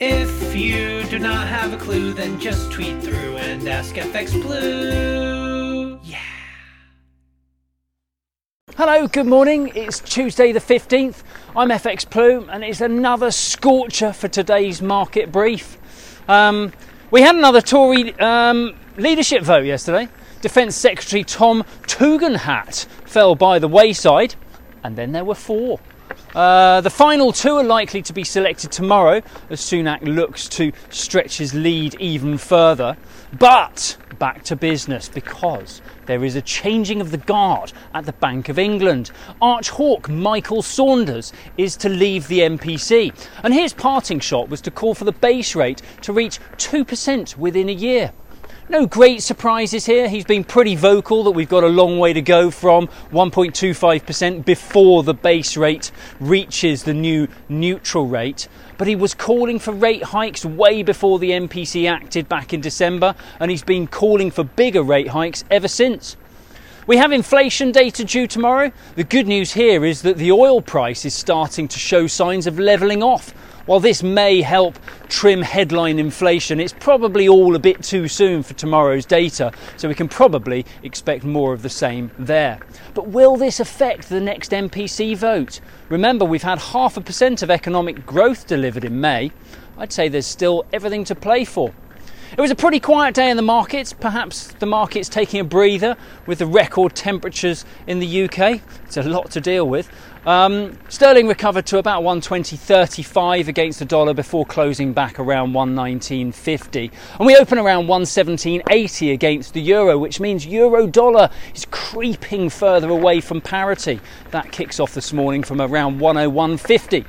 If you do not have a clue, then just tweet through and ask FX Blue. Yeah. Hello, good morning. It's Tuesday the 15th. I'm FX Plume and it's another scorcher for today's market brief. Um, we had another Tory um, leadership vote yesterday. Defence Secretary Tom Tugendhat fell by the wayside, and then there were four. Uh, the final two are likely to be selected tomorrow as Sunak looks to stretch his lead even further. But back to business because there is a changing of the guard at the Bank of England. Arch Hawk Michael Saunders is to leave the MPC, and his parting shot was to call for the base rate to reach 2% within a year. No great surprises here. He's been pretty vocal that we've got a long way to go from 1.25% before the base rate reaches the new neutral rate. But he was calling for rate hikes way before the MPC acted back in December, and he's been calling for bigger rate hikes ever since. We have inflation data due tomorrow. The good news here is that the oil price is starting to show signs of levelling off. While this may help trim headline inflation, it's probably all a bit too soon for tomorrow's data, so we can probably expect more of the same there. But will this affect the next MPC vote? Remember, we've had half a percent of economic growth delivered in May. I'd say there's still everything to play for. It was a pretty quiet day in the markets. Perhaps the market's taking a breather with the record temperatures in the UK. It's a lot to deal with. Um, sterling recovered to about 120.35 against the dollar before closing back around 119.50. And we open around 117.80 against the euro, which means euro dollar is creeping further away from parity. That kicks off this morning from around 101.50.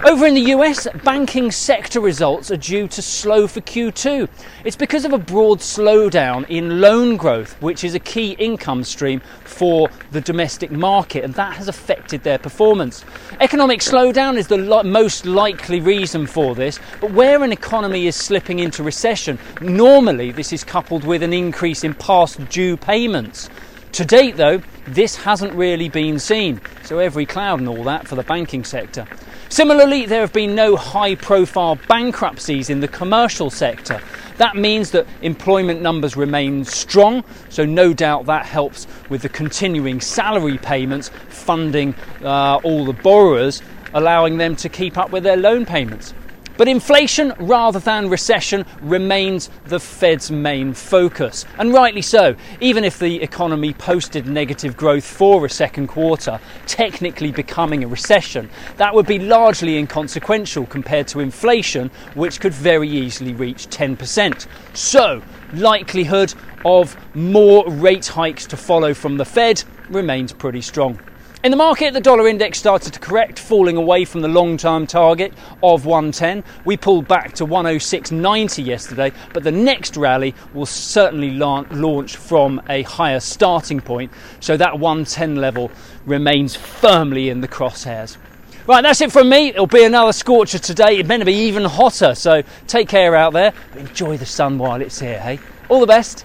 Over in the US, banking sector results are due to slow for Q2. It's because of a broad slowdown in loan growth, which is a key income stream for the domestic market, and that has affected their performance. Economic slowdown is the most likely reason for this, but where an economy is slipping into recession, normally this is coupled with an increase in past due payments. To date, though, this hasn't really been seen, so every cloud and all that for the banking sector. Similarly, there have been no high profile bankruptcies in the commercial sector. That means that employment numbers remain strong, so no doubt that helps with the continuing salary payments, funding uh, all the borrowers, allowing them to keep up with their loan payments. But inflation rather than recession remains the Fed's main focus, and rightly so. Even if the economy posted negative growth for a second quarter, technically becoming a recession, that would be largely inconsequential compared to inflation, which could very easily reach 10%. So, likelihood of more rate hikes to follow from the Fed remains pretty strong. In the market, the dollar index started to correct, falling away from the long term target of 110. We pulled back to 106.90 yesterday, but the next rally will certainly launch from a higher starting point, so that 110 level remains firmly in the crosshairs. Right, that's it from me. It'll be another scorcher today. It's meant to be even hotter, so take care out there. Enjoy the sun while it's here, hey? All the best.